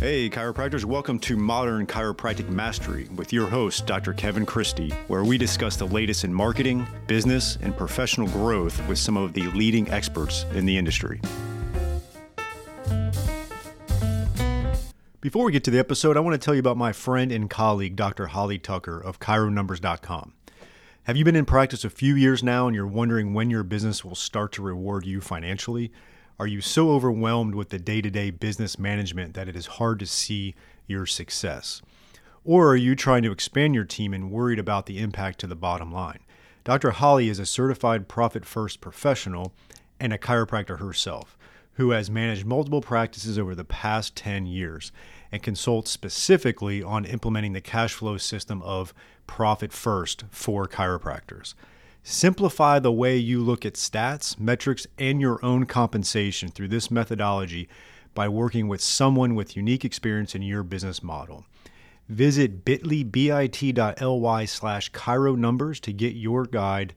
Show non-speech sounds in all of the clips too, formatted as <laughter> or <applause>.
Hey, chiropractors, welcome to Modern Chiropractic Mastery with your host, Dr. Kevin Christie, where we discuss the latest in marketing, business, and professional growth with some of the leading experts in the industry. Before we get to the episode, I want to tell you about my friend and colleague, Dr. Holly Tucker of ChiroNumbers.com. Have you been in practice a few years now and you're wondering when your business will start to reward you financially? Are you so overwhelmed with the day to day business management that it is hard to see your success? Or are you trying to expand your team and worried about the impact to the bottom line? Dr. Holly is a certified profit first professional and a chiropractor herself who has managed multiple practices over the past 10 years and consults specifically on implementing the cash flow system of profit first for chiropractors. Simplify the way you look at stats, metrics, and your own compensation through this methodology by working with someone with unique experience in your business model. Visit bit.ly, bit.ly slash Chiro Numbers to get your guide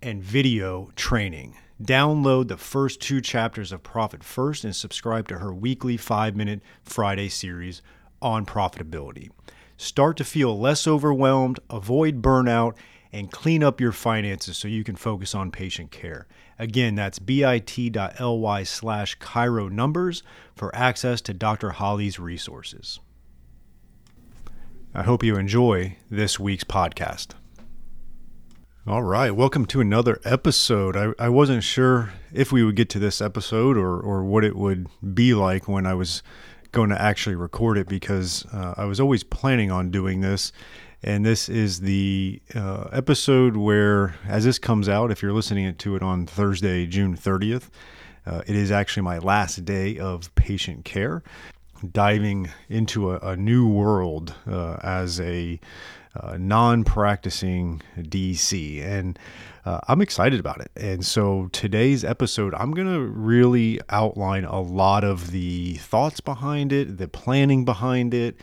and video training. Download the first two chapters of Profit First and subscribe to her weekly five minute Friday series on profitability. Start to feel less overwhelmed, avoid burnout, and clean up your finances so you can focus on patient care. Again, that's bit.ly slash Chiro Numbers for access to Dr. Holly's resources. I hope you enjoy this week's podcast. All right, welcome to another episode. I, I wasn't sure if we would get to this episode or, or what it would be like when I was going to actually record it because uh, I was always planning on doing this and this is the uh, episode where, as this comes out, if you're listening to it on Thursday, June 30th, uh, it is actually my last day of patient care, diving into a, a new world uh, as a uh, non practicing DC. And uh, I'm excited about it. And so today's episode, I'm going to really outline a lot of the thoughts behind it, the planning behind it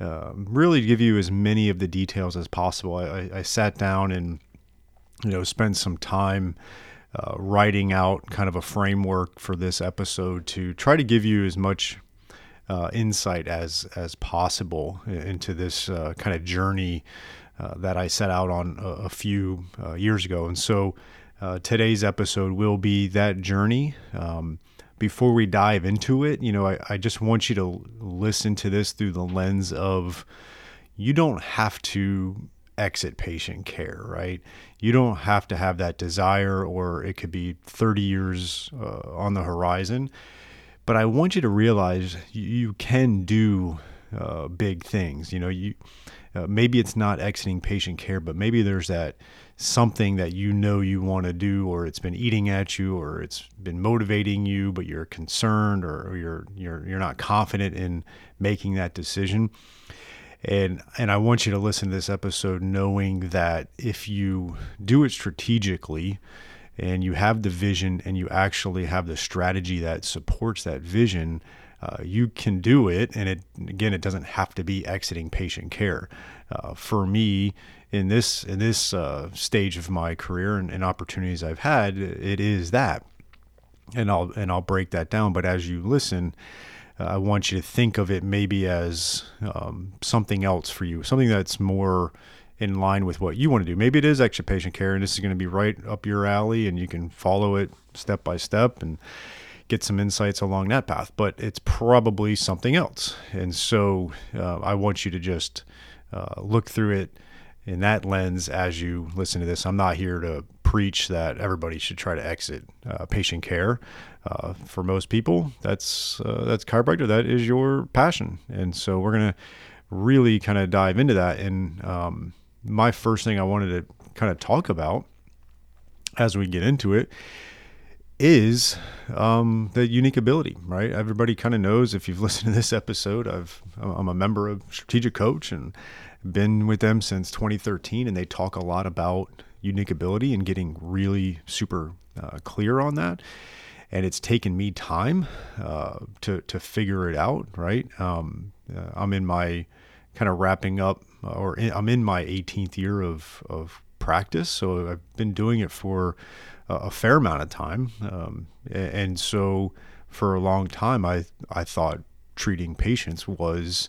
uh, really give you as many of the details as possible. I, I sat down and you know spent some time uh, writing out kind of a framework for this episode to try to give you as much uh, insight as as possible into this uh, kind of journey uh, that I set out on a, a few uh, years ago. And so today's episode will be that journey. Um, before we dive into it, you know, I, I just want you to listen to this through the lens of you don't have to exit patient care, right? You don't have to have that desire, or it could be 30 years uh, on the horizon. But I want you to realize you can do uh, big things. You know, you uh, maybe it's not exiting patient care, but maybe there's that something that you know you want to do or it's been eating at you or it's been motivating you but you're concerned or you're you're you're not confident in making that decision. And and I want you to listen to this episode knowing that if you do it strategically and you have the vision and you actually have the strategy that supports that vision uh, you can do it and it again it doesn't have to be exiting patient care uh, for me in this in this uh, stage of my career and, and, opportunities I've had, it is that, and I'll and I'll break that down. But as you listen, uh, I want you to think of it maybe as um, something else for you, something that's more in line with what you want to do. Maybe it is extra patient care, and this is going to be right up your alley, and you can follow it step by step and get some insights along that path. But it's probably something else, and so uh, I want you to just uh, look through it in that lens as you listen to this. I'm not here to preach that everybody should try to exit uh, patient care. Uh, for most people, that's uh, that's chiropractor. That is your passion, and so we're gonna really kind of dive into that. And um, my first thing I wanted to kind of talk about as we get into it is um, the unique ability, right? Everybody kind of knows if you've <laughs> listened to this episode, I've I'm a member of Strategic Coach and been with them since 2013, and they talk a lot about unique ability and getting really super uh, clear on that. And it's taken me time uh, to to figure it out. Right, um, uh, I'm in my kind of wrapping up, uh, or in, I'm in my 18th year of of practice, so I've been doing it for a, fair amount of time, um, and so for a long time, I I thought treating patients was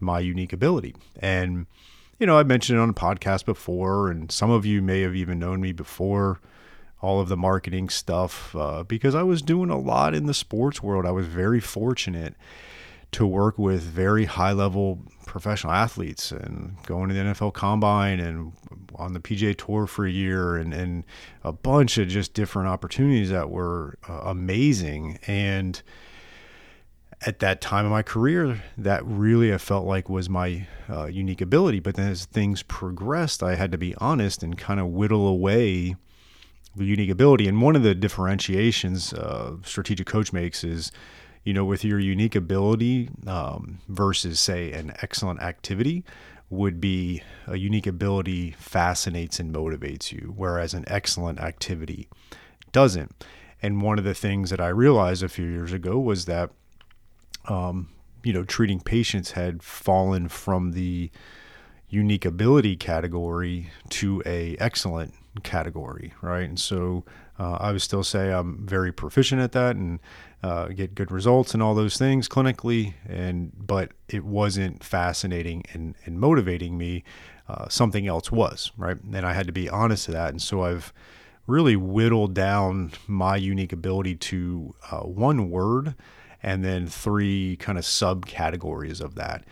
my unique ability. And, you know, I mentioned it on a podcast before, and some of you may have even known me before all of the marketing stuff uh, because I was doing a lot in the sports world. I was very fortunate to work with very high level professional athletes and going to the NFL combine and on the PGA tour for a year and, and a bunch of just different opportunities that were uh, amazing. And at that time of my career, that really I felt like was my uh, unique ability. But then as things progressed, I had to be honest and kind of whittle away the unique ability. And one of the differentiations uh, strategic coach makes is you know, with your unique ability um, versus, say, an excellent activity, would be a unique ability fascinates and motivates you, whereas an excellent activity doesn't. And one of the things that I realized a few years ago was that, um, you know, treating patients had fallen from the unique ability category to a excellent category, right? And so uh, I would still say I'm very proficient at that and uh, get good results and all those things clinically, and but it wasn't fascinating and, and motivating me. Uh, something else was, right? And I had to be honest to that. And so I've really whittled down my unique ability to uh, one word and then three kind of subcategories of that.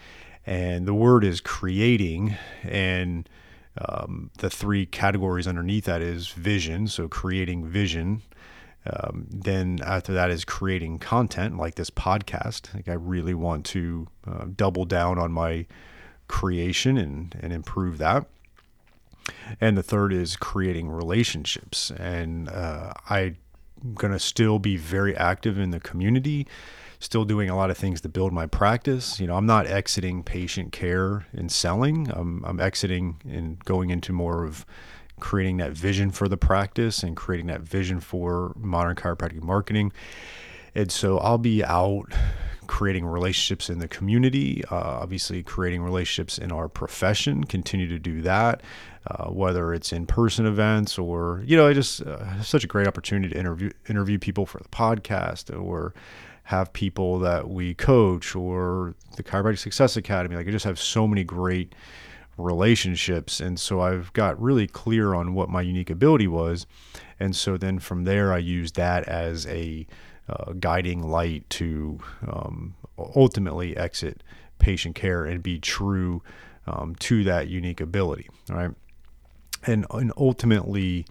And the word is creating, and um, the three categories underneath that is vision, so creating vision. Um, then after that is creating content like this podcast. Like I really want to uh, double down on my creation and, and improve that. And the third is creating relationships. And uh, I'm going to still be very active in the community still doing a lot of things to build my practice. You know, I'm not exiting patient care and selling. I'm, I'm exiting and going into more of creating that vision for the practice and creating that vision for modern chiropractic marketing. And so I'll be out creating relationships in the community, uh, obviously creating relationships in our profession, continue to do that, uh, whether it's in person events or, you know, I just uh, such a great opportunity to interview, interview people for the podcast or have people that we coach or the Chiropractic Success Academy. Like I just have so many great relationships. And so I've got really clear on what my unique ability was. And so then from there, I used that as a uh, guiding light to um, ultimately exit patient care and be true um, to that unique ability. Right. And, and ultimately,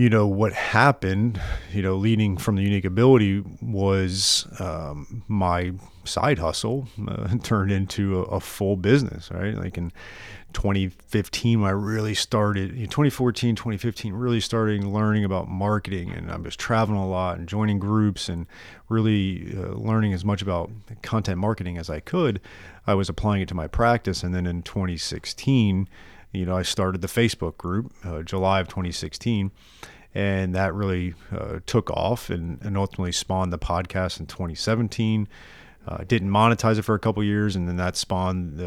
you know what happened you know leading from the unique ability was um, my side hustle uh, <laughs> turned into a, a, full business right? Like in 2015 i really started 2014 2015 really started learning about marketing and i was traveling a lot and joining groups and really uh, learning as much about content marketing as i could i was applying it to my practice. And then in 2016 you know, I started the Facebook group uh, July of 2016, and that really uh, took off and, and ultimately spawned the podcast in 2017. Uh, didn't monetize it for a couple years, and then that spawned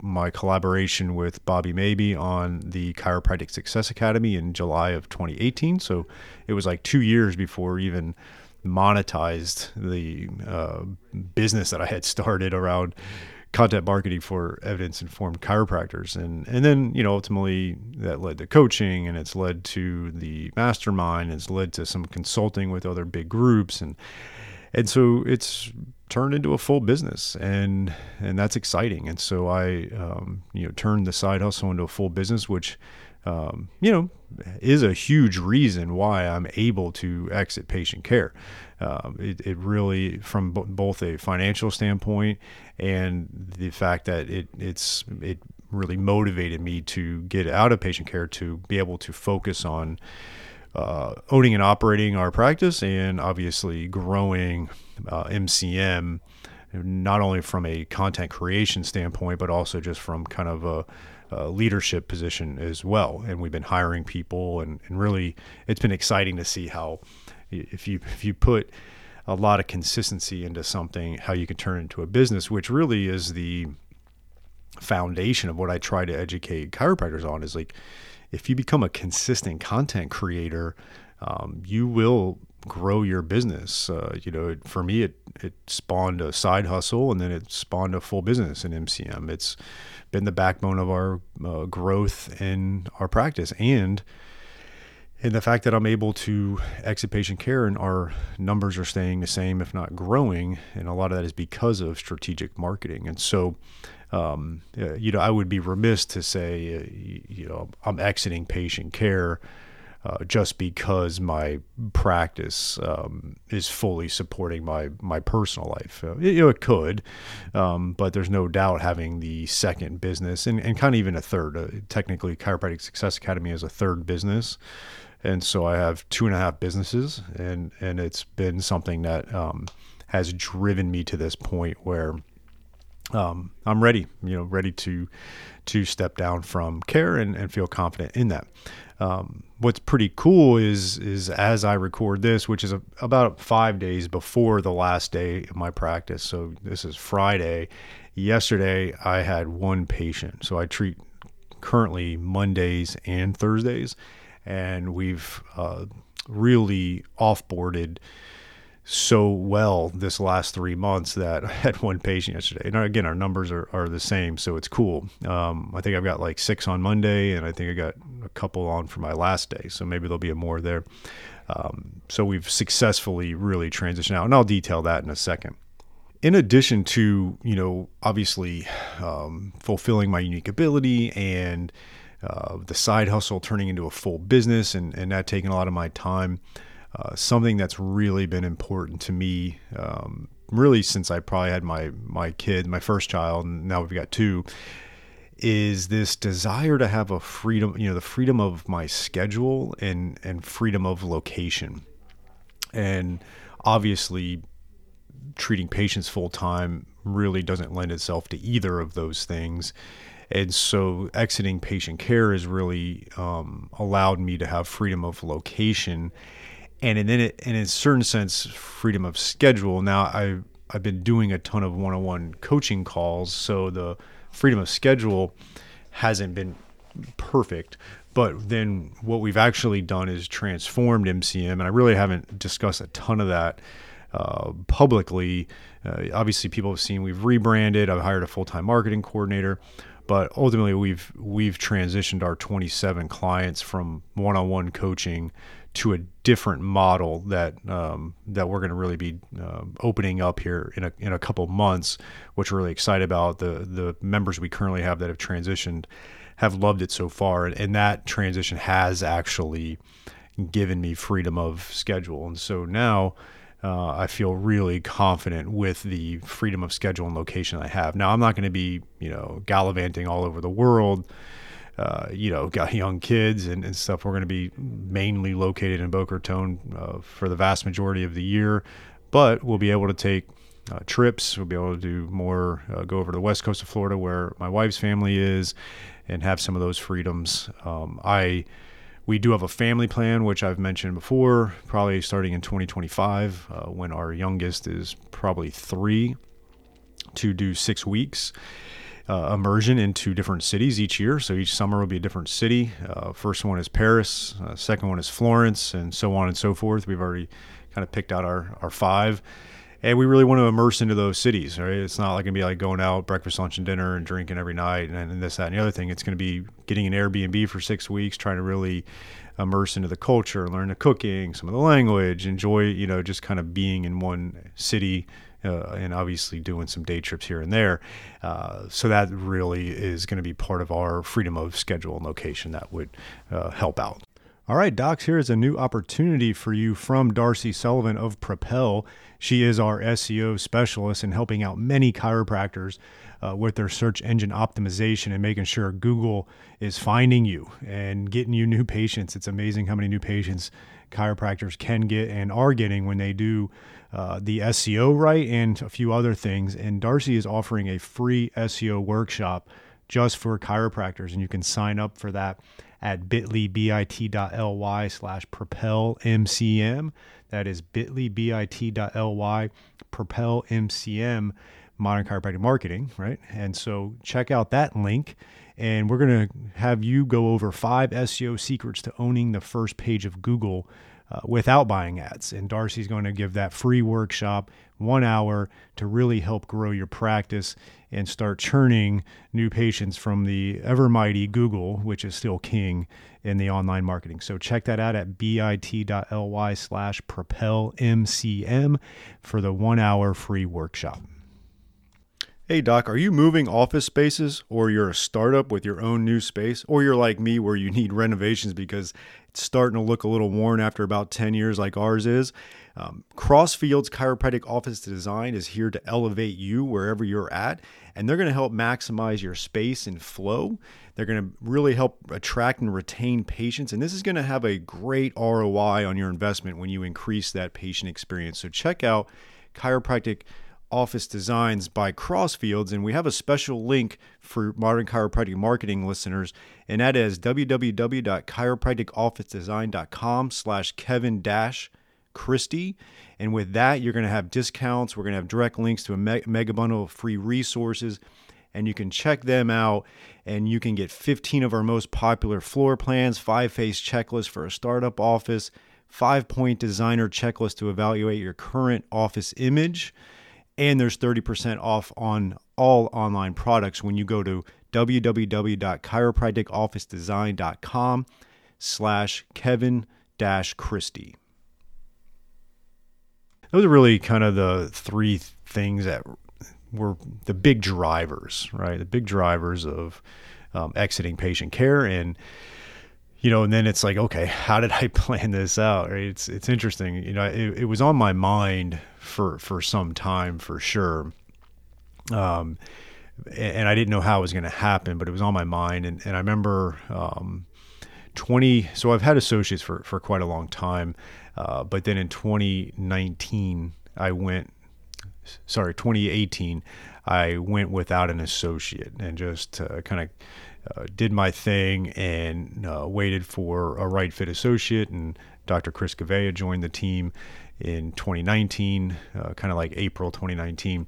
my collaboration with Bobby Maybee on the Chiropractic Success Academy in July of 2018. So it was like two years before even monetized the uh, business that I had started around content marketing for evidence informed chiropractors. And and then you know ultimately that led to coaching and it's led to the mastermind it's led to some consulting with other big groups. And and so it's turned into a full business and and that's exciting. And so I um, you know turned the side hustle into a full business which um, you know, is a huge reason why I'm able to exit patient care. Um, it, it, really, from b- both a financial standpoint and the fact that it it's it really motivated me to get out of patient care to be able to focus on uh, owning and operating our practice and obviously growing uh, MCM not only from a content creation standpoint but also just from kind of a uh, leadership position as well. And we've been hiring people, and, and really, it's been exciting to see how if you if you put a lot of consistency into something, how you can turn it into a business, which really is the foundation of what I try to educate chiropractors on. Is like if you become a consistent content creator, um, you will grow your business. Uh, you know, for me, it it spawned a side hustle, and then it spawned a full business in MCM. It's been the backbone of our uh, growth in our practice, and and the fact that I'm able to exit patient care and our numbers are staying the same, if not growing, and a lot of that is because of strategic marketing. And so, um, you know, I would be remiss to say, uh, you know, I'm exiting patient care uh, just because my practice um, is fully supporting my my personal life. Uh, it, you know, it could, um, but there's no doubt having the second business and, and kind of even a third. Uh, technically, Chiropractic Success Academy is a third business, and so I have two and a half businesses, and and it's been something that um, has driven me to this point where. Um, I'm ready, you know, ready to to step down from care and, and feel confident in that. Um, what's pretty cool is is as I record this, which is a, about five days before the last day of my practice. So this is Friday. Yesterday I had one patient. So I treat currently Mondays and Thursdays, and we've uh, really offboarded so well this last three months that <laughs> I had one patient yesterday. And again, our numbers are, are the same, so it's cool. Um, I think I've got like six on Monday, and I think I got a couple on for my last day, so maybe there'll be a more there. Um, so we've successfully really transitioned out, and I'll detail that in a second. In addition to, you know, obviously um, fulfilling my unique ability and uh, the side hustle turning into a full business and, and that taking a lot of my time, uh, something that's really been important to me, um, really since I probably had my my kid, my first child, and now we've got two, is this desire to have a freedom, you know, the freedom of my schedule and and freedom of location, and obviously treating patients full time really doesn't lend itself to either of those things. And so exiting patient care has really um, allowed me to have freedom of location and then it, and in a certain sense, freedom of schedule. Now I I've been doing a ton of one-on-one coaching calls, so the freedom of schedule hasn't been perfect. But then what we've actually done is transformed MCM, and I really haven't discussed a ton of that uh, publicly. Uh, obviously, people have seen we've rebranded. I've hired a full-time marketing coordinator, but ultimately we've we've transitioned our 27 clients from one-on-one coaching to a different model that um, that we're going to really be uh, opening up here in a in a couple months, which we're really excited about. The the members we currently have that have transitioned have loved it so far, and, and that transition has actually given me freedom of schedule, and so now. Uh, I feel really confident with the freedom of schedule and location I have. Now, I'm not going to be, you know, gallivanting all over the world uh, you know, got young kids and, and stuff. We're going to be mainly located in Boca Raton uh, for the vast majority of the year, but we'll be able to take uh, trips. We'll be able to do more, uh, go over to the west coast of Florida where my wife's family is, and have some of those freedoms. Um, I we do have a family plan, which I've mentioned before, probably starting in 2025 uh, when our youngest is probably three, to do six weeks uh, immersion into different cities each year. So each summer will be a different city. Uh, first one is Paris, uh, second one is Florence, and so on and so forth. We've already kind of picked out our, our five. And we really want to immerse into those cities, right? It's not like to be like going out breakfast, lunch, and dinner and drinking every night and, and this, that, and the other thing. It's to be getting an Airbnb for six weeks, trying to really immerse into the culture, learn the cooking, some of the language, enjoy, you know, just kind of being in one city uh, and obviously doing some day trips here and there. Uh, so that really is going to be part of our freedom of schedule and location that would uh, help out. All right, docs, here is a new opportunity for you from Darcy Sullivan of Propel. She is our SEO specialist in helping out many chiropractors uh, with their search engine optimization and making sure Google is finding you and getting you new patients. It's amazing how many new patients chiropractors can get and are getting when they do uh, the SEO right and a few other things. And Darcy is offering a free SEO workshop just for chiropractors, and you can sign up for that at bit.ly bit.ly slash propel mcm. That is bit.ly bit.ly propel mcm modern chiropractic marketing, right? And so check out that link. And we're going to have you go over five SEO secrets to owning the first page of Google uh, without buying ads. And Darcy's going to give that free workshop, one hour, to really help grow your practice and start churning new patients from the ever mighty Google, which is still king in the online marketing. So check that out at bit.ly slash propelmcm for the one hour free workshop. Hey, Doc, are you moving office spaces or you're a startup with your own new space? Or you're like me where you need renovations because it's starting to look a little worn after about 10 years, like ours is? Um, Crossfields Chiropractic Office Design is here to elevate you wherever you're at, and they're going to help maximize your space and flow. They're going to really help attract and retain patients, and this is going to have a great ROI on your investment when you increase that patient experience. So check out chiropractic office designs by Crossfields, and we have a special link for modern chiropractic marketing listeners, and that is www.chiropracticofficedesign.com slash Kevin dash Christie. And with that, you're going to have discounts. We're going to have direct links to a mega bundle of free resources, and you can check them out. And you can get 15 of our most popular floor plans, five phase checklist for a startup office, five point designer checklist to evaluate your current office image and there's 30% off on all online products when you go to www.chiropracticofficedesign.com slash kevin dash christie those are really kind of the three things that were the big drivers right the big drivers of um, exiting patient care and you know, and then it's like, okay, how did I <laughs> plan this out? Right? It's it's interesting. You know, it, it was on my mind for for some time for sure. Um, and I didn't know how it was going to happen, but it was on my mind. And, and I remember um, 20. So I've had associates for for quite a long time, uh, but then in 2019 I went. Sorry, 2018 I went without an associate and just uh, kind of uh, did my thing and uh, waited for a right fit associate. And Dr. Chris Gavea joined the team in 2019, uh, kind of like April 2019.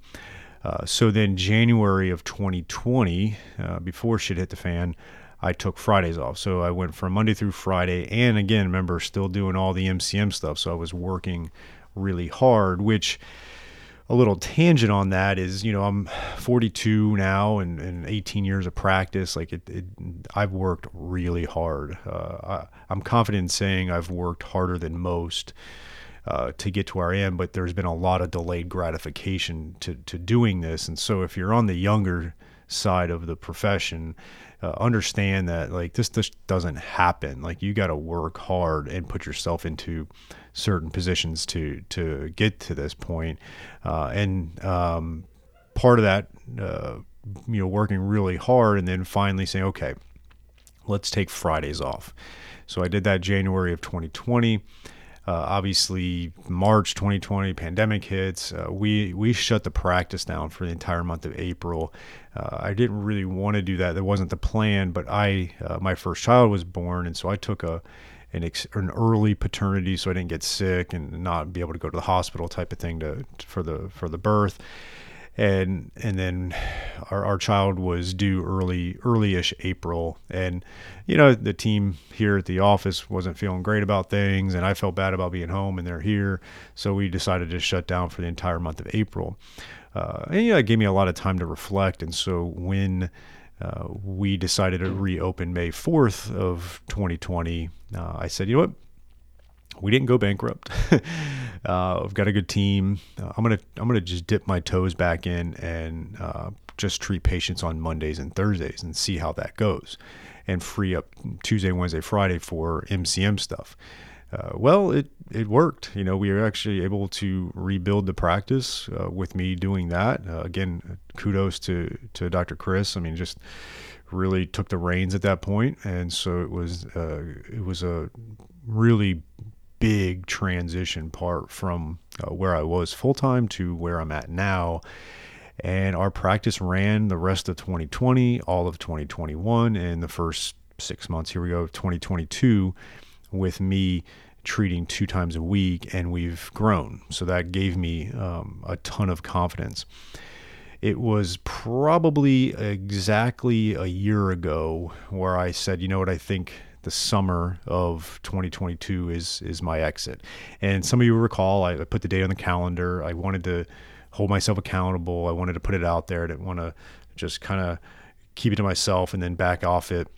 Uh, so then, January of 2020, uh, before shit hit the fan, I took Fridays off. So I went from Monday through Friday. And again, remember, still doing all the MCM stuff. So I was working really hard, which a little tangent on that is, you know, I'm 42 now and, and 18 years of practice. Like it, it I've worked really hard. Uh, I, am confident in saying I've worked harder than most uh, to get to where I am, but there's been a lot of delayed gratification to, to doing this. And so if you're on the younger side of the profession, uh, understand that like this just doesn't happen. Like you got to work hard and put yourself into certain positions to to get to this point. Uh, and um, part of that, uh, you know, working really hard and then finally saying, okay, let's take Fridays off. So I did that January of 2020. Uh, obviously, March 2020, pandemic hits. Uh, we we shut the practice down for the entire month of April. Uh, I didn't really want to do that. That wasn't the plan. But I, uh, my first child was born, and so I took a an, ex, an early paternity, so I didn't get sick and not be able to go to the hospital type of thing to, for the for the birth. And and then our, our child was due early early-ish April, and you know the team here at the office wasn't feeling great about things, and I felt bad about being home, and they're here, so we decided to shut down for the entire month of April. Uh, and you know, it gave me a lot of time to reflect, and so when uh, we decided to reopen May 4th of 2020. Uh, I said, you know what? We didn't go bankrupt. <laughs> uh, I've got a good team. Uh, I'm gonna I'm gonna just dip my toes back in and uh, just treat patients on Mondays and Thursdays and see how that goes, and free up Tuesday, Wednesday, Friday for MCM stuff. Uh, well, it it worked. You know, we were actually able to rebuild the practice uh, with me doing that. Uh, again, kudos to to Dr. Chris. I mean, just really took the reins at that point, and so it was it was a really big transition part from uh, where I was full time to where I'm at now. And our practice ran the rest of 2020, all of 2021, and the first six months. Here we go, 2022, with me treating two times a week, and we've grown. So that gave me um, a ton of confidence. It was probably exactly a year ago where I said, you know what, I think the summer of 2022 is is my exit. And some of you recall I put the date on the calendar. I wanted to hold myself accountable. I wanted to put it out there. I didn't want to just kind of keep it to myself and then back off it.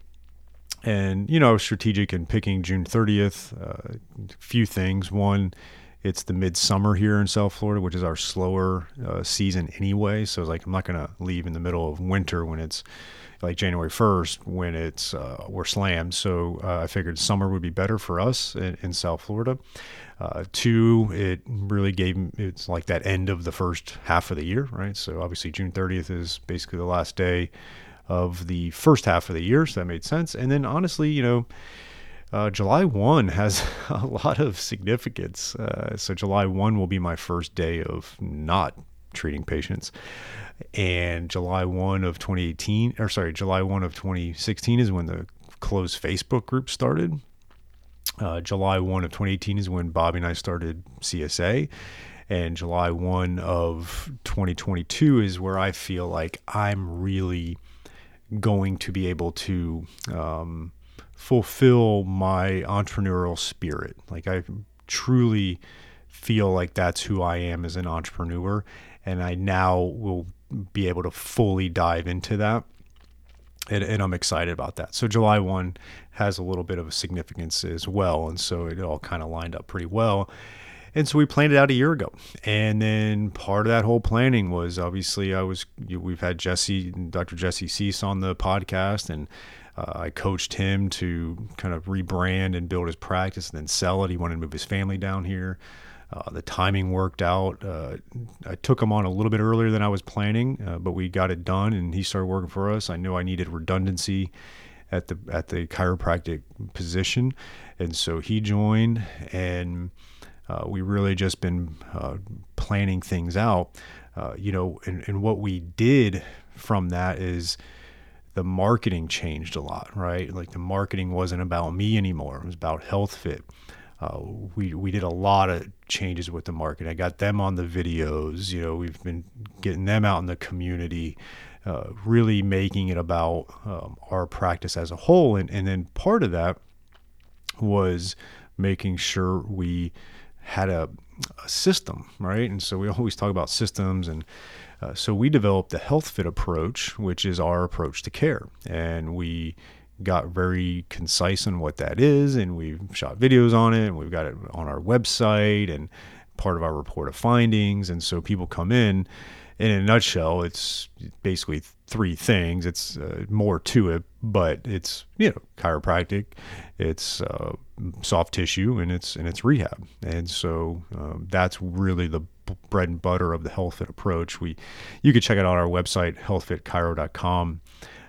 And you know, I was strategic in picking June 30th. A uh, few things. One, it's the midsummer here in South Florida, which is our slower uh, season anyway. So it's like I'm not going to leave in the middle of winter when it's like January 1st when it's uh, we're slammed. So uh, I figured summer would be better for us in, in South Florida. Uh, two, it really gave it's like that end of the first half of the year, right? So obviously June 30th is basically the last day of the first half of the year, so that made sense. And then honestly, you know. Uh, July 1 has <laughs> a lot of significance. Uh, so, July 1 will be my first day of not treating patients. And July 1 of 2018 or sorry July 1 of 2016 is when the closed Facebook group started. Uh, July 1 of 2018 is when Bobby and I started CSA and July 1 of 2022 is where I feel like I'm really going to be able to um, fulfill my entrepreneurial spirit like I truly feel like that's who I am as an entrepreneur and I now will be able to fully dive into that. And, and, I'm excited about that. So July 1 has a little bit of a significance as well. And so it all kind of lined up pretty well. And so we planned it out a year ago. And then part of that whole planning was obviously I was, we've had Jesse, Dr. Jesse Cease on the podcast, and uh, I coached him to kind of rebrand and build his practice and then sell it. He wanted to move his family down here. Uh, the timing worked out. Uh, I took him on a little bit earlier than I was planning, uh, but we got it done, and he started working for us. I knew I needed redundancy at the at the chiropractic position, and so he joined, and uh, we really just been uh, planning things out. Uh, you know, and, and what we did from that is the marketing changed a lot, right? Like the marketing wasn't about me anymore; it was about Health Fit uh, we we did a lot of changes with the market. I got them on the videos. You know, we've been getting them out in the community, uh, really making it about um, our practice as a whole. And and then part of that was making sure we had a, a system, right? And so we <laughs> always talk about systems and. Uh, so we developed the health fit approach, which is our approach to care, and we got very concise on what that is, and we've shot videos on it, and we've got it on our website and part of our report of findings. And so people come in. In a nutshell, it's basically three things. It's uh, more to it, but it's you know chiropractic, it's uh, soft tissue, and it's and it's rehab. And so um, that's really the bread and butter of the health fit approach. We you can check it out on our website healthfitchiro.com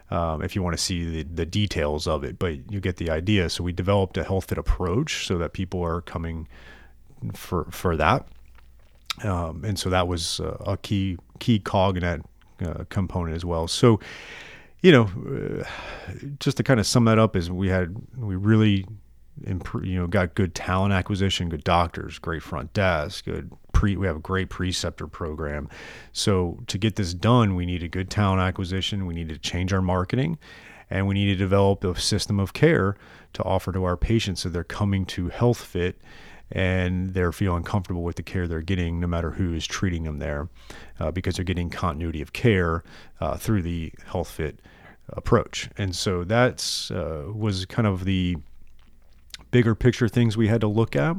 um, if you want to see the, the details of it, but you get the idea. So we developed a health fit approach so that people are coming for for that, um, and so that was uh, a key key cog in that uh, component as well. So you know, uh, just to kind of sum that up, is we had we really improve, you know, got good talent acquisition, good doctors, great front desk, good pre. We have a great preceptor program. So to get this done, we need a good talent acquisition. We need to change our marketing, and we need to develop a system of care to offer to our patients so they're coming to Health Fit and they're feeling comfortable with the care they're getting, no matter who is treating them there, uh, because they're getting continuity of care uh, through the Health Fit approach. And so that's uh, was kind of the bigger picture things we had to look at.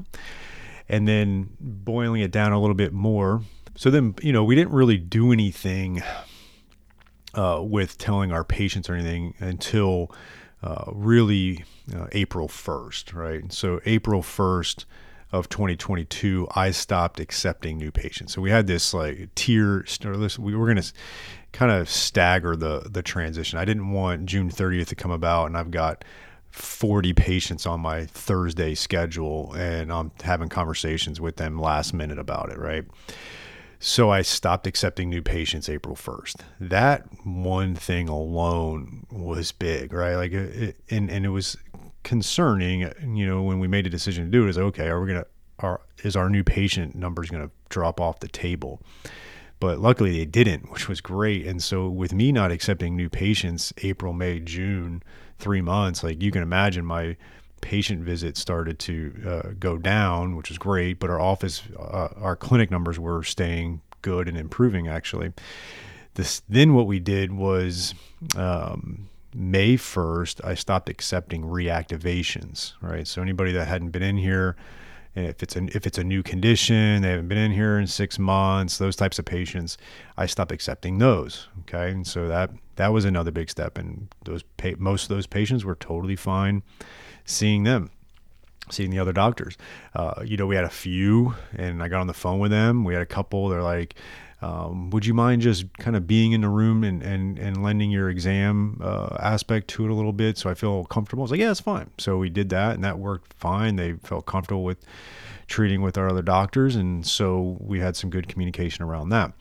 And then boiling it down a little bit more. So then, you know, we didn't really do anything uh, with telling our patients or anything until uh, really uh, April 1st, right? So April 1st of 2022, I stopped accepting new patients. So we had this like tier, we were going to kind of stagger the the transition. I didn't want June 30th to come about and I've got 40 patients on my Thursday schedule and I'm having conversations with them last minute about it, right? So I stopped accepting new patients April 1st. That one thing alone was big, right? Like it, and and it was concerning, you know, when we made a decision to do it is okay, are we to are is our new patient numbers to drop off the table? but luckily they didn't, which was great. And so with me not accepting new patients April, May, June, three months, like you can imagine my patient visits started to uh, go down, which was great. But our office, uh, our clinic numbers were staying good and improving actually. This then what we did was um, May first, I stopped accepting reactivations. Right, so anybody that hadn't been in here. And if it's a, if it's a new condition, they haven't been in here in six months, those types of patients, I stopped accepting those. Okay, and so that that was another big step, and those most of those patients were totally fine seeing them seeing the other doctors. Uh, you know, we had a few, and I got on the phone with them. We had a couple. They're like, um, "Would you mind just kind of being in the room and and and lending your exam uh, aspect to it a little bit, so I feel comfortable?" I was like, "Yeah, it's fine." So we did that, and that worked fine. They felt comfortable with treating with our other doctors, and so we had some good communication around that.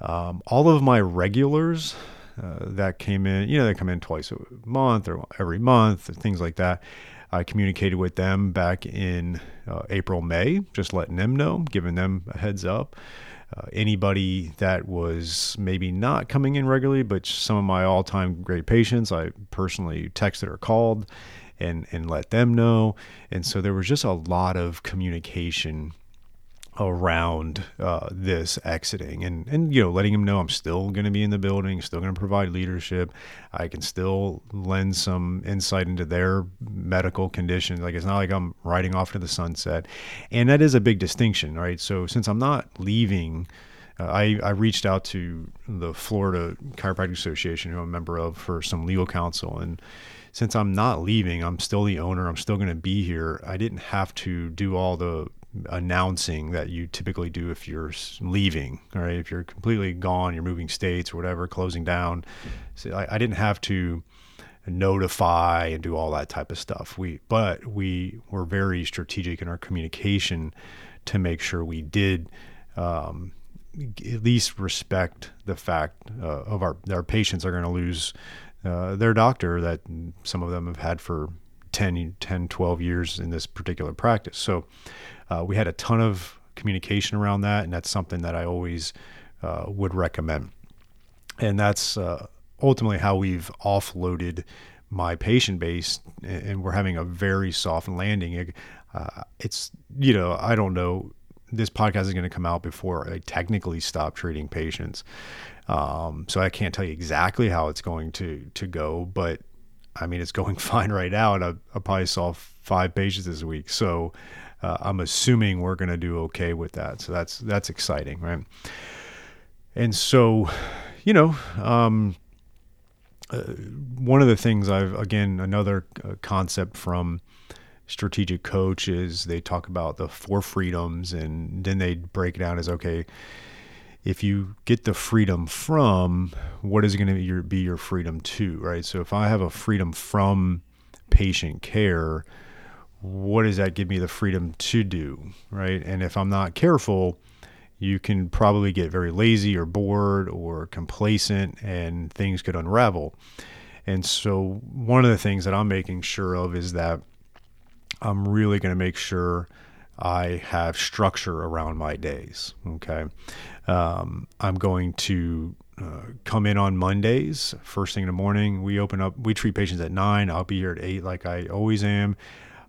Um, all of my regulars. Uh, that came in, you know, they come in twice a month or every month, things like that. I communicated with them back in uh, April, May, just letting them know, giving them a heads up. Uh, anybody that was maybe not coming in regularly, but some of my all time great patients, I personally texted or called and, and let them know. And so there was just a lot of communication around uh, this exiting and and you know letting him know I'm still going to be in the building, still going to provide leadership. I can still lend some insight into their medical conditions. Like it's not like I'm riding off to the sunset, and that is a big distinction, right? So since I'm not leaving. Uh, I, I reached out to the Florida Chiropractic Association, who I'm a member of, for some legal counsel. And since I'm not leaving, I'm still the owner, I'm still going to be here. I didn't have to do all the announcing that you typically do if you're leaving, right? If you're completely gone, you're moving states or whatever, closing down. So I, I, didn't have to notify and do all that type of stuff. We, but we were very strategic in our communication to make sure we did um, at least respect the fact uh, of our our patients are going to lose uh, their doctor that some of them have had for 10, 10, 12 years in this particular practice. So uh, we had a ton of communication around that, and that's something that I always uh, would recommend. And that's uh, ultimately how we've offloaded my patient base, and we're having a very soft landing. Uh, it's you know I don't know. This podcast is going to come out before I technically stop treating patients, um, so I can't tell you exactly how it's going to to go. But I mean, it's going <laughs> fine right now, and I, I probably saw five patients this week. So uh, I'm assuming we're going to do okay with that. So that's that's exciting, right? And so, you know, um, uh, one of the things I've again another uh, concept from strategic coach is they talk about the four freedoms, and then they break it down as okay. If you get the freedom from, what is going to be your, be your freedom to, right? So if I have a freedom from patient care, what does that give me the freedom to do, right? And if I'm not careful, you can probably get very lazy or bored or complacent and things could unravel. And so, one of the things that I'm making sure of is that I'm really going to make sure I have structure around my days. Okay. Um, I'm going to uh, come in on Mondays, first thing in the morning. We open up, we treat patients at nine. I'll be here at eight, like I always am.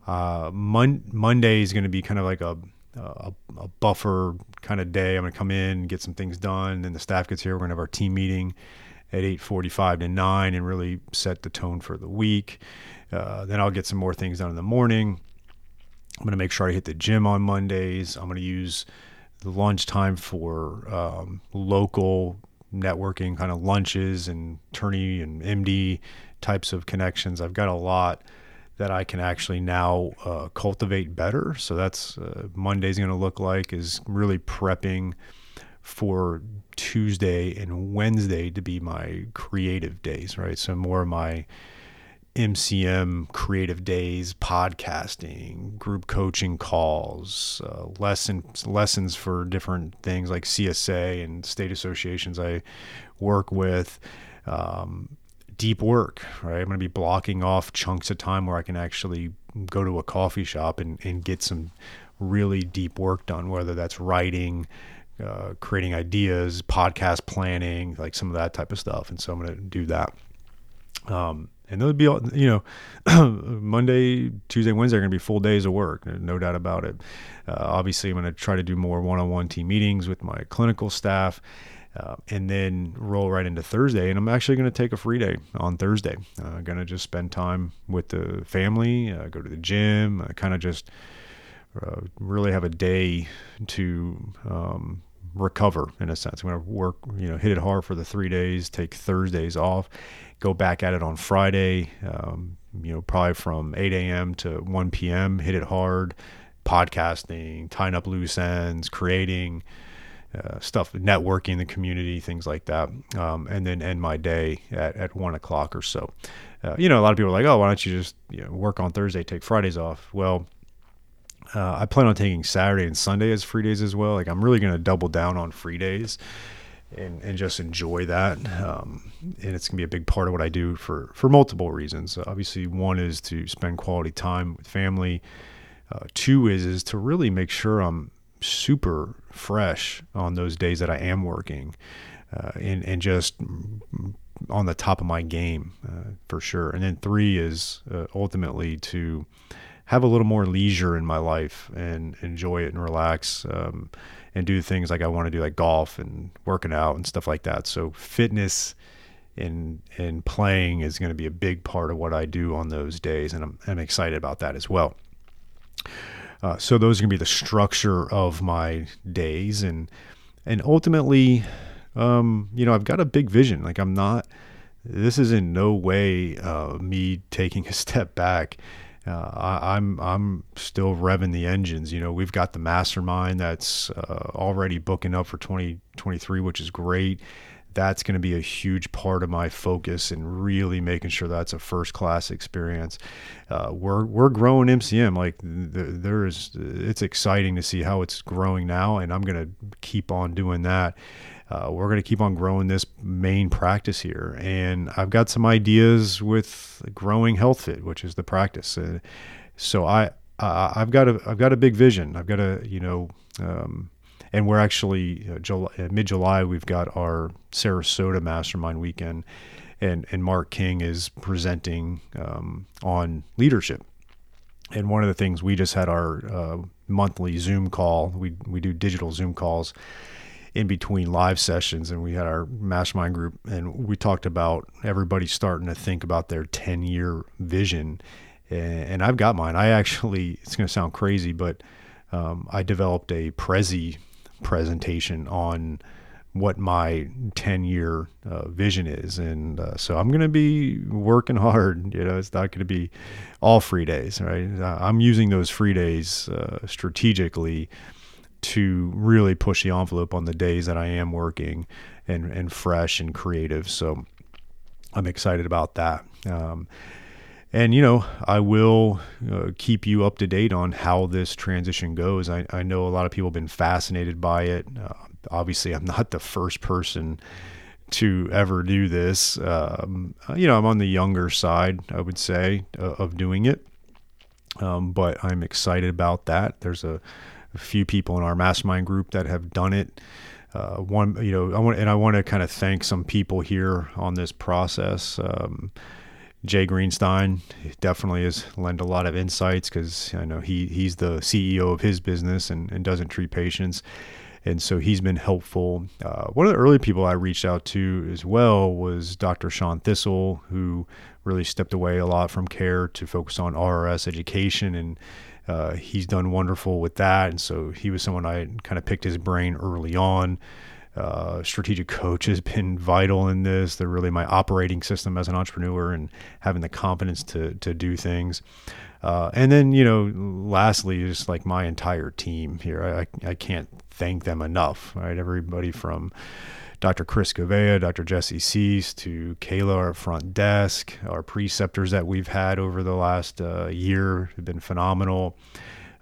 Uh, Mon- Monday is going to be kind of like a, a, a buffer kind of day. I'm going to come in, get some things done. Then the staff gets here. We're going to have our team meeting at 8:45 to 9 and really set the tone for the week. Uh, then I'll get some more things done in the morning. I'm going to make sure I hit the gym on Mondays. I'm going to use the lunchtime for um, local networking kind of lunches and attorney and MD types of connections. I've got a lot that I can actually now uh, cultivate better. So that's uh, Monday's going to look like is really prepping for Tuesday and Wednesday to be my creative days, right? So more of my MCM creative days, podcasting, group coaching calls, uh, lessons lessons for different things like CSA and state associations I work with. Um, deep work, right? I'm going to be blocking off chunks of time where I can actually go to a coffee shop and, and get some really deep work done, whether that's writing, uh, creating ideas, podcast planning, like some of that type of stuff. And so I'm going to do that. Um, and would be all, you know, <clears throat> Monday, Tuesday, Wednesday are going to be full days of work, no doubt about it. Uh, obviously, I'm going to try to do more one-on-one team meetings with my clinical staff, uh, and then roll right into Thursday. And I'm actually going to take a free day on Thursday. I'm uh, going to just spend time with the family, uh, go to the gym, uh, kind of just uh, really have a day to um, recover in a sense. I'm going to work, you know, hit it hard for the three days, take Thursdays off, go back at it on Friday, um, you know, probably from 8 a.m. to 1 p.m., hit it hard, podcasting, tying up loose ends, creating uh, stuff, networking the community, things like that. Um, and then end my day at, at one o'clock or so. Uh, you know, a lot of people are like, oh, why don't you just you know, work on Thursday, take Fridays off? Well, uh, I plan on taking Saturday and Sunday as free days as well. Like I'm really going to double down on free days and, and just enjoy that. Um, and it's gonna be a big part of what I do for, for multiple reasons. Obviously one is to spend quality time with family. Uh, two is, is to really make sure I'm super fresh on those days that I am working, uh, and, and just on the top of my game, uh, for sure. And then three is uh, ultimately to, have a little more leisure in my life and enjoy it and relax um, and do things like I want to do, like golf and working out and stuff like that. So fitness and and playing is going to be a big part of what I do on those days, and I'm, I'm excited about that as well. Uh, so those are going to be the structure of my days, and and ultimately, um, you know, I've got a big vision. Like I'm not. This is in no way uh, me taking <laughs> a step back uh, I, am I'm, I'm still revving the engines. You know, we've got the mastermind that's uh, already booking up for 2023, which is great. That's going to be a huge part of my focus and really making sure that's a first class experience. Uh, we're we're growing MCM like there is. It's exciting to see how it's growing now, and I'm going to keep on doing that uh, we're going to keep on growing this main practice here. And I've got some ideas with growing HealthFit, which is the practice. Uh, so I, I I've got a I've got a big vision. I've got a you know. Um, and we're actually uh, July, uh, mid July. We've got our Sarasota Mastermind weekend, and and Mark King is presenting um, on leadership. And one of the things we just had our uh, monthly Zoom call. We we do digital Zoom calls, in between live sessions and we had our mastermind group and we talked about everybody starting to think about their 10 year vision and I've got mine. I actually, it's going to sound crazy, but um, I developed a Prezi presentation on what my 10 year uh, vision is. And uh, so I'm going to be working hard. You know, it's not going to be all free days, right? I'm using those free days uh, strategically to really push the envelope on the days that I am working and, and fresh and creative. So I'm excited about that. Um, and, you know, I will uh, keep you up to date on how this transition goes. I, I know a lot of people have been fascinated by it. Uh, obviously, I'm <laughs> not the first person to ever do this. Um, you know, I'm on the younger side, I would say, uh, of doing it. Um, but I'm excited about that. There's a a few people in our mastermind group that have done it. Uh, one, you know, I want and I want to kind of thank some people here on this process. Um, Jay Greenstein definitely has lent a lot of insights because I know he he's the CEO of his business and, and doesn't treat patients, and so he's been helpful. Uh, one of the early people I reached out to as well was Dr. Shawn Thistle, who really stepped away a lot from care to focus on RRS education and uh, he's done wonderful with that. And so he was someone I kind of picked his brain early on. Uh, strategic coach has been vital in this. They're really my operating system as an entrepreneur and having the confidence to to do things. Uh, and then you know, lastly, just like my entire team here, I I can't thank them enough. Right, everybody from Dr. Chris Gavea, Dr. Jesse Cease, to Kayla, our front desk, our preceptors that we've had over the last uh, year have been phenomenal.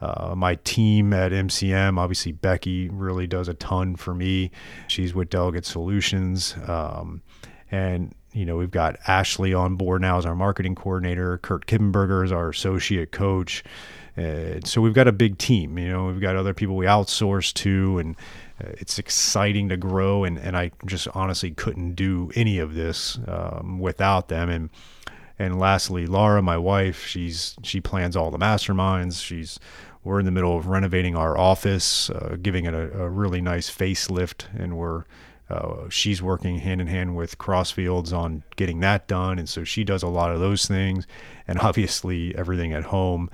Uh, my team at MCM, obviously Becky really does a ton for me. She's with Delegate Solutions. Um, and, you know, we've got Ashley on board now as our marketing coordinator. Kurt Kippenberger is our associate coach. Uh, so we've got a big team, you know, we've got other people we outsource to and it's exciting to grow, and, and I just honestly couldn't do any of this um, without them. And and lastly, Laura, my wife, she's she plans all the masterminds. She's we're in the middle of renovating our office, uh, giving it a, a, really nice facelift, and we're uh, she's working hand in hand with Crossfields on getting that done, and so she does a lot of those things, and <laughs> obviously everything at home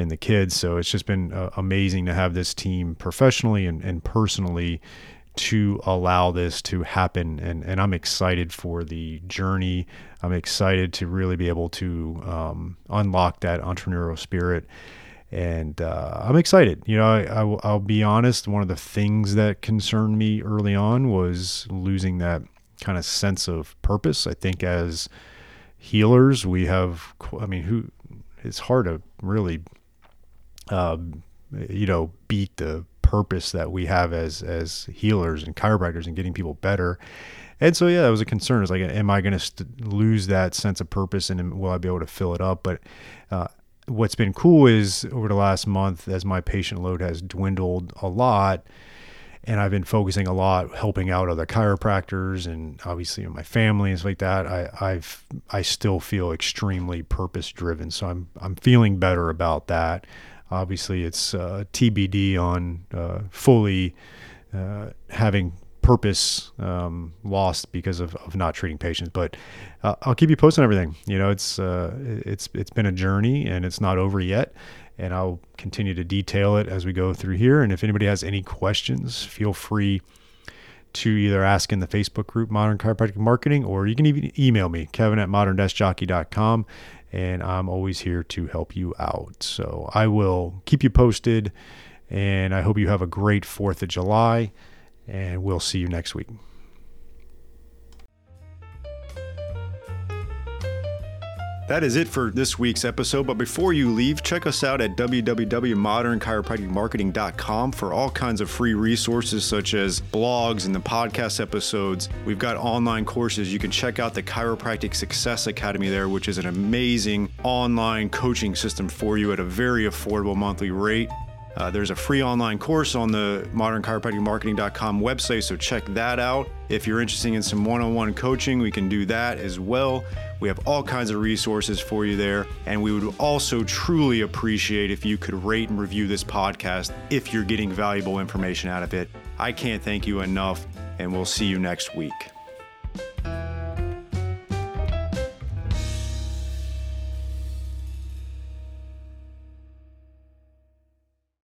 and the kids. So it's just been uh, amazing to have this team professionally and, and personally to allow this to happen. And, and I'm excited for the journey. I'm excited to really be able to um, unlock that entrepreneurial spirit. And uh, I'm excited. You know, I, I, I'll be honest, one of the things that concerned me early on was losing that kind of sense of purpose. I think as healers, we have, I mean, who, it's hard to really um, you know, beat the purpose that we have as as healers and chiropractors and getting people better. And so, yeah, that was a concern. It's like, am I going to st- lose that sense of purpose, and will I be able to fill it up? But uh, what's been cool is over the last month, as my patient load has dwindled a lot, and I've been focusing a lot helping out other chiropractors and obviously my family and stuff like that. I, I've I still feel extremely purpose driven, so I'm I'm feeling better about that. Obviously, it's uh, TBD on uh, fully uh, having purpose um, lost because of, of not treating patients. But uh, I'll keep you posted on everything. You know, it's uh, it's it's been a journey and it's not over yet. And I'll continue to detail it as we go through here. And if anybody has any questions, feel free to either ask in the Facebook group Modern Chiropractic Marketing or you can even email me, Kevin at modern-jockey.com and I'm always here to help you out. So I will keep you posted, and I hope you have a great 4th of July, and we'll see you next week. That is it for this week's episode. But before you leave, check us out at www.modernchiropracticmarketing.com for all kinds of free resources such as blogs and the podcast episodes. We've got online courses. You can check out the Chiropractic Success Academy there, which is an amazing online coaching system for you at a very affordable monthly rate. Uh, there's a free online course on the modernchiropracticmarketing.com website, so check that out. If you're interested in some one on one coaching, we can do that as well. We have all kinds of resources for you there. And we would also truly appreciate if you could rate and review this podcast if you're getting valuable information out of it. I can't thank you enough, and we'll see you next week.